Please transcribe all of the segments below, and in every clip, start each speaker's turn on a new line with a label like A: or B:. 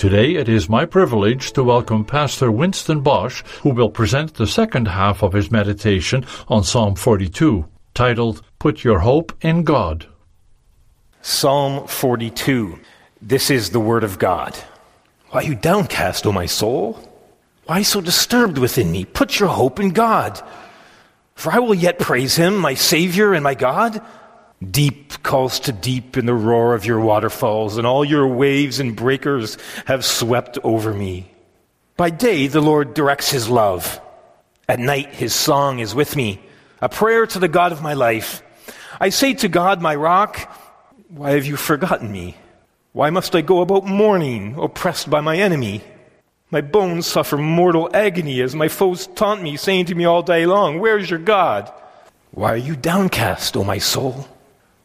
A: Today it is my privilege to welcome Pastor Winston Bosch, who will present the second half of his meditation on Psalm 42, titled Put Your Hope in God.
B: Psalm 42. This is the word of God. Why are you downcast, O my soul? Why so disturbed within me? Put your hope in God. For I will yet praise him, my Savior and my God. Deep calls to deep in the roar of your waterfalls, and all your waves and breakers have swept over me. By day, the Lord directs his love. At night, his song is with me, a prayer to the God of my life. I say to God, my rock, why have you forgotten me? Why must I go about mourning, oppressed by my enemy? My bones suffer mortal agony as my foes taunt me, saying to me all day long, Where's your God? Why are you downcast, O my soul?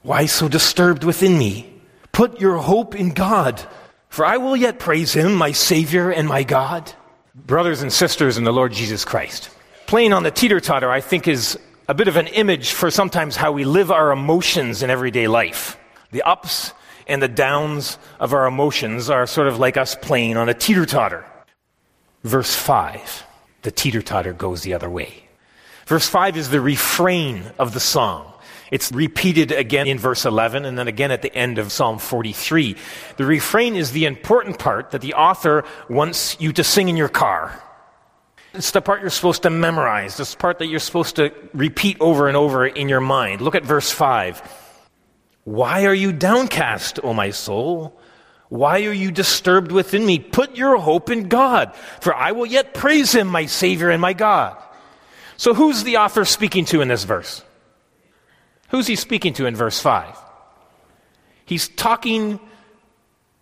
B: Why so disturbed within me? Put your hope in God, for I will yet praise him, my Savior and my God. Brothers and sisters in the Lord Jesus Christ, playing on the teeter totter, I think, is a bit of an image for sometimes how we live our emotions in everyday life. The ups and the downs of our emotions are sort of like us playing on a teeter totter. Verse 5, the teeter totter goes the other way. Verse 5 is the refrain of the song. It's repeated again in verse 11 and then again at the end of Psalm 43. The refrain is the important part that the author wants you to sing in your car. It's the part you're supposed to memorize, this part that you're supposed to repeat over and over in your mind. Look at verse 5. Why are you downcast, O my soul? Why are you disturbed within me? Put your hope in God, for I will yet praise him, my Savior and my God. So, who's the author speaking to in this verse? Who's he speaking to in verse 5? He's talking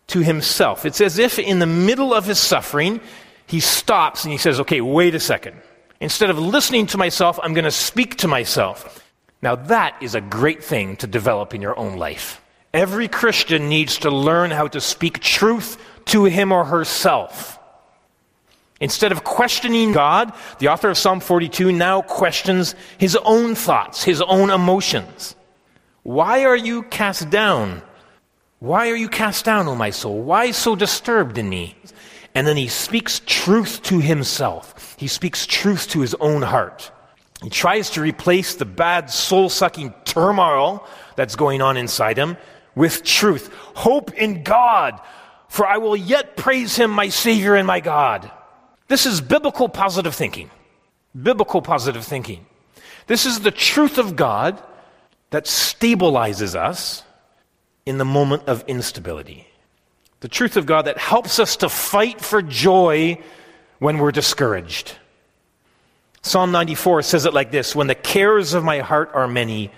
B: to himself. It's as if in the middle of his suffering, he stops and he says, Okay, wait a second. Instead of listening to myself, I'm going to speak to myself. Now, that is a great thing to develop in your own life. Every Christian needs to learn how to speak truth to him or herself. Instead of questioning God, the author of Psalm 42 now questions his own thoughts, his own emotions. Why are you cast down? Why are you cast down, O my soul? Why so disturbed in me? And then he speaks truth to himself. He speaks truth to his own heart. He tries to replace the bad, soul sucking turmoil that's going on inside him with truth. Hope in God, for I will yet praise him, my Savior and my God. This is biblical positive thinking. Biblical positive thinking. This is the truth of God that stabilizes us in the moment of instability. The truth of God that helps us to fight for joy when we're discouraged. Psalm 94 says it like this When the cares of my heart are many,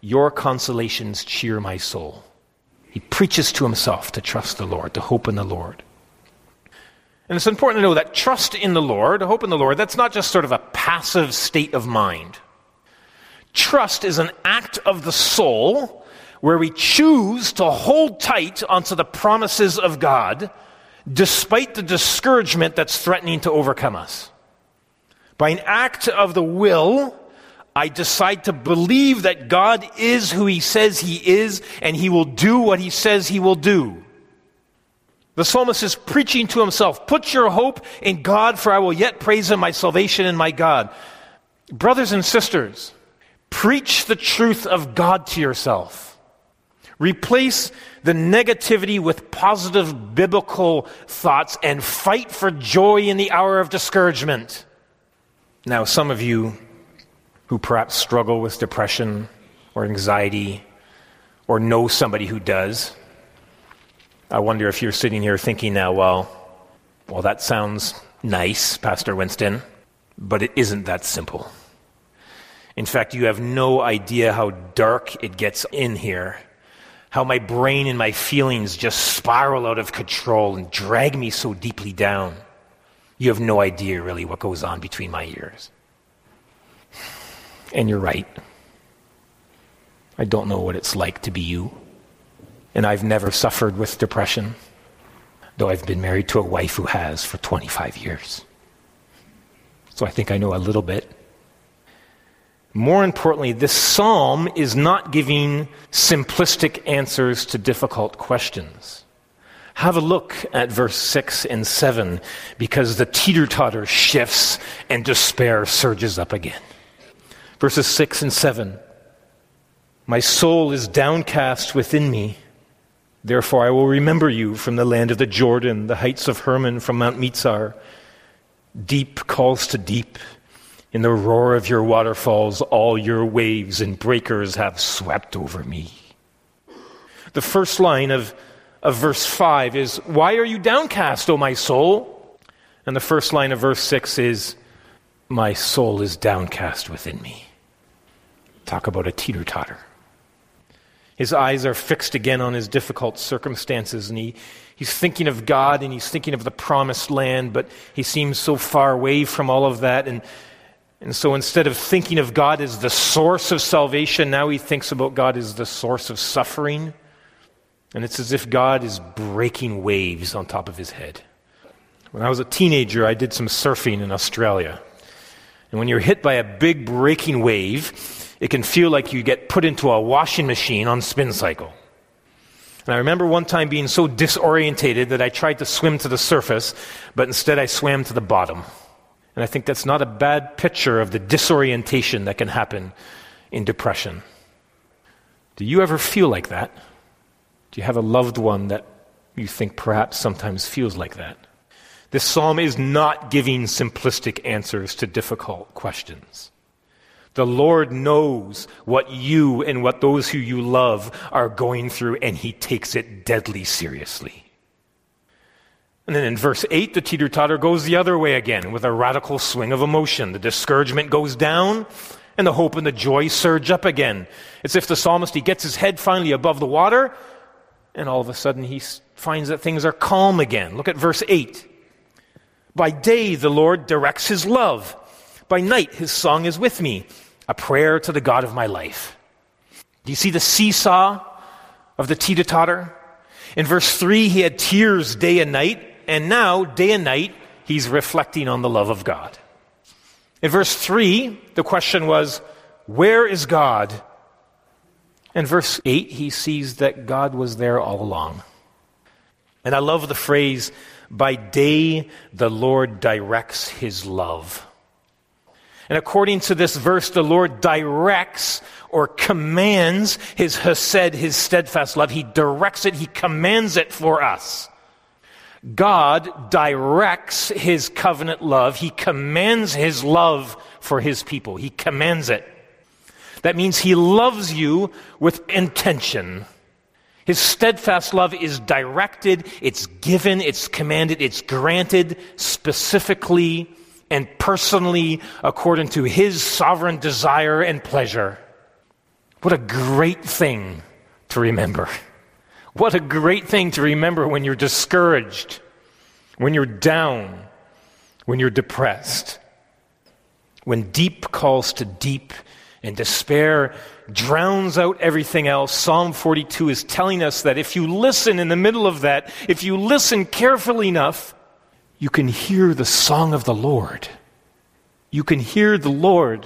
B: your consolations cheer my soul. He preaches to himself to trust the Lord, to hope in the Lord. And it's important to know that trust in the Lord, hope in the Lord, that's not just sort of a passive state of mind. Trust is an act of the soul where we choose to hold tight onto the promises of God despite the discouragement that's threatening to overcome us. By an act of the will, I decide to believe that God is who He says He is, and He will do what He says He will do. The psalmist is preaching to himself Put your hope in God, for I will yet praise Him, my salvation and my God. Brothers and sisters, preach the truth of God to yourself. Replace the negativity with positive biblical thoughts and fight for joy in the hour of discouragement. Now, some of you who perhaps struggle with depression or anxiety or know somebody who does, I wonder if you're sitting here thinking now, well, well, that sounds nice, Pastor Winston, but it isn't that simple. In fact, you have no idea how dark it gets in here, how my brain and my feelings just spiral out of control and drag me so deeply down. You have no idea really what goes on between my ears. And you're right. I don't know what it's like to be you. And I've never suffered with depression, though I've been married to a wife who has for 25 years. So I think I know a little bit. More importantly, this psalm is not giving simplistic answers to difficult questions. Have a look at verse 6 and 7 because the teeter totter shifts and despair surges up again. Verses 6 and 7 My soul is downcast within me. Therefore, I will remember you from the land of the Jordan, the heights of Hermon, from Mount Mizar. Deep calls to deep. In the roar of your waterfalls, all your waves and breakers have swept over me. The first line of, of verse 5 is, Why are you downcast, O my soul? And the first line of verse 6 is, My soul is downcast within me. Talk about a teeter totter. His eyes are fixed again on his difficult circumstances, and he, he's thinking of God and he's thinking of the promised land, but he seems so far away from all of that. And, and so instead of thinking of God as the source of salvation, now he thinks about God as the source of suffering. And it's as if God is breaking waves on top of his head. When I was a teenager, I did some surfing in Australia. And when you're hit by a big breaking wave, it can feel like you get put into a washing machine on spin cycle. And I remember one time being so disorientated that I tried to swim to the surface, but instead I swam to the bottom. And I think that's not a bad picture of the disorientation that can happen in depression. Do you ever feel like that? Do you have a loved one that you think perhaps sometimes feels like that? This psalm is not giving simplistic answers to difficult questions. The Lord knows what you and what those who you love are going through, and He takes it deadly seriously. And then in verse 8, the teeter totter goes the other way again with a radical swing of emotion. The discouragement goes down, and the hope and the joy surge up again. It's if the psalmist he gets his head finally above the water, and all of a sudden he finds that things are calm again. Look at verse 8. By day the Lord directs his love. By night his song is with me, a prayer to the God of my life. Do you see the seesaw of the teeter totter? In verse 3, he had tears day and night, and now, day and night, he's reflecting on the love of God. In verse 3, the question was, Where is God? In verse 8, he sees that God was there all along. And I love the phrase, by day the Lord directs his love. And according to this verse, the Lord directs or commands his hesed, his steadfast love. He directs it, he commands it for us. God directs his covenant love. He commands his love for his people. He commands it. That means he loves you with intention. His steadfast love is directed, it's given, it's commanded, it's granted specifically and personally according to his sovereign desire and pleasure. What a great thing to remember. What a great thing to remember when you're discouraged, when you're down, when you're depressed, when deep calls to deep and despair drowns out everything else. Psalm 42 is telling us that if you listen in the middle of that, if you listen carefully enough, you can hear the song of the Lord. You can hear the Lord.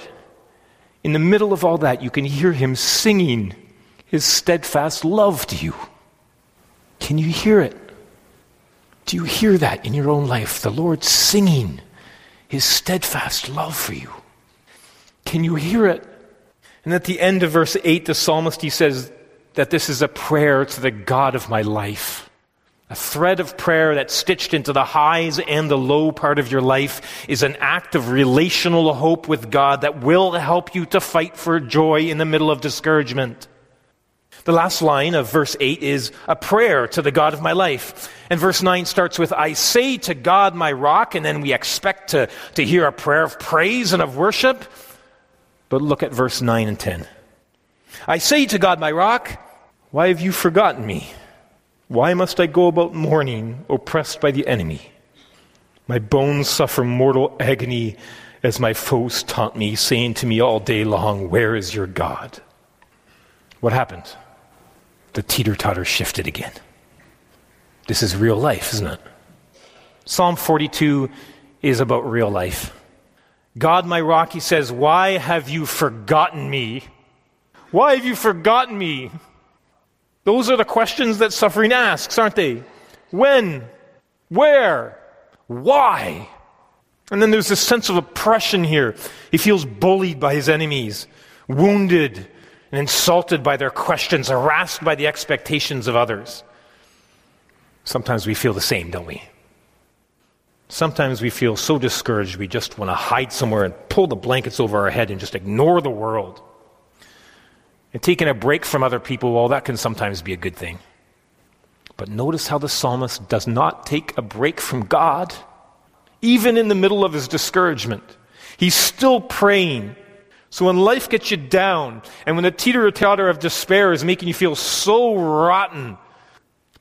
B: In the middle of all that, you can hear him singing his steadfast love to you. Can you hear it? Do you hear that in your own life? The Lord singing his steadfast love for you. Can you hear it? And at the end of verse 8, the psalmist he says that this is a prayer to the God of my life. A thread of prayer that's stitched into the highs and the low part of your life is an act of relational hope with God that will help you to fight for joy in the middle of discouragement. The last line of verse 8 is a prayer to the God of my life. And verse 9 starts with, I say to God my rock, and then we expect to, to hear a prayer of praise and of worship. But look at verse 9 and 10. I say to God my rock, why have you forgotten me? Why must I go about mourning, oppressed by the enemy? My bones suffer mortal agony as my foes taunt me, saying to me all day long, Where is your God? What happened? The teeter totter shifted again. This is real life, isn't it? Psalm 42 is about real life. God, my rock, he says, Why have you forgotten me? Why have you forgotten me? Those are the questions that suffering asks, aren't they? When? Where? Why? And then there's this sense of oppression here. He feels bullied by his enemies, wounded and insulted by their questions, harassed by the expectations of others. Sometimes we feel the same, don't we? Sometimes we feel so discouraged we just want to hide somewhere and pull the blankets over our head and just ignore the world. And taking a break from other people, well, that can sometimes be a good thing. But notice how the psalmist does not take a break from God, even in the middle of his discouragement. He's still praying. So when life gets you down, and when the teeter totter of despair is making you feel so rotten,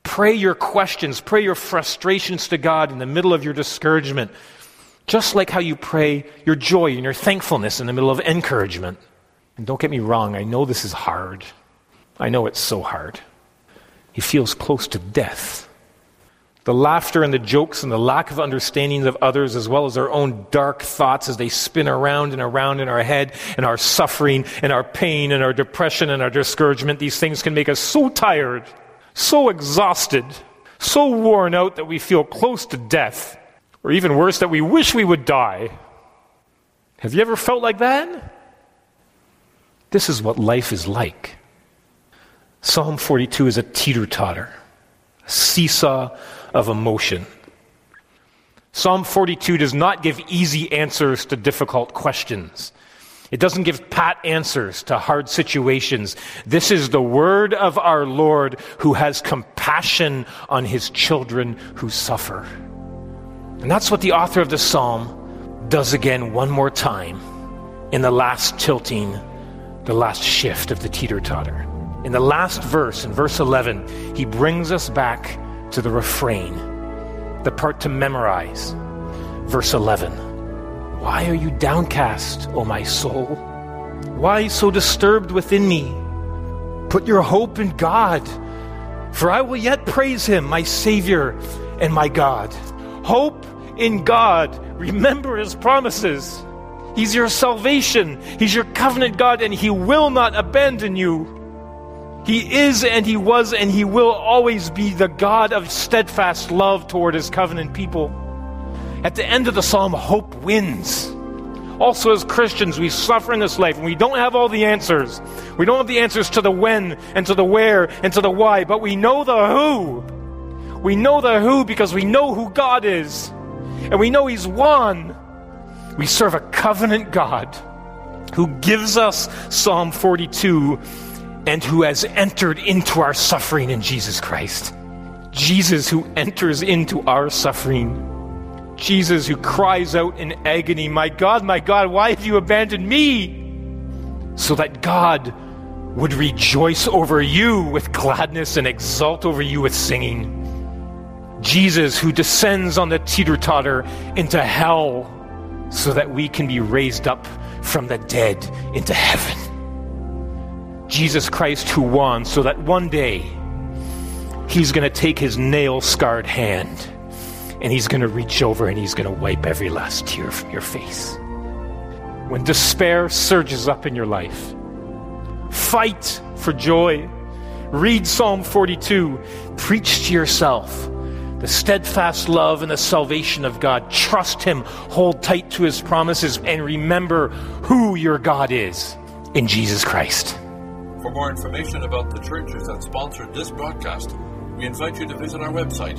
B: Pray your questions, pray your frustrations to God in the middle of your discouragement, just like how you pray your joy and your thankfulness in the middle of encouragement. And don't get me wrong, I know this is hard. I know it's so hard. He feels close to death. The laughter and the jokes and the lack of understanding of others, as well as our own dark thoughts as they spin around and around in our head, and our suffering and our pain and our depression and our discouragement, these things can make us so tired so exhausted, so worn out that we feel close to death, or even worse, that we wish we would die. Have you ever felt like that? This is what life is like. Psalm 42 is a teeter totter, a seesaw of emotion. Psalm 42 does not give easy answers to difficult questions. It doesn't give pat answers to hard situations. This is the word of our Lord who has compassion on his children who suffer. And that's what the author of the psalm does again one more time in the last tilting, the last shift of the teeter totter. In the last verse, in verse 11, he brings us back to the refrain, the part to memorize. Verse 11. Why are you downcast, O my soul? Why so disturbed within me? Put your hope in God, for I will yet praise him, my Savior and my God. Hope in God. Remember his promises. He's your salvation. He's your covenant God, and he will not abandon you. He is and he was and he will always be the God of steadfast love toward his covenant people. At the end of the psalm, hope wins. Also, as Christians, we suffer in this life and we don't have all the answers. We don't have the answers to the when and to the where and to the why, but we know the who. We know the who because we know who God is. And we know He's won. We serve a covenant God who gives us Psalm 42 and who has entered into our suffering in Jesus Christ. Jesus, who enters into our suffering. Jesus, who cries out in agony, My God, my God, why have you abandoned me? So that God would rejoice over you with gladness and exult over you with singing. Jesus, who descends on the teeter totter into hell so that we can be raised up from the dead into heaven. Jesus Christ, who won so that one day he's going to take his nail scarred hand and He's going to reach over and He's going to wipe every last tear from your face. When despair surges up in your life, fight for joy. Read Psalm 42. Preach to yourself the steadfast love and the salvation of God. Trust Him, hold tight to His promises, and remember who your God is in Jesus Christ.
A: For more information about the churches that sponsored this broadcast, we invite you to visit our website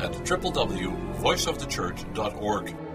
A: at www.voiceofthechurch.org.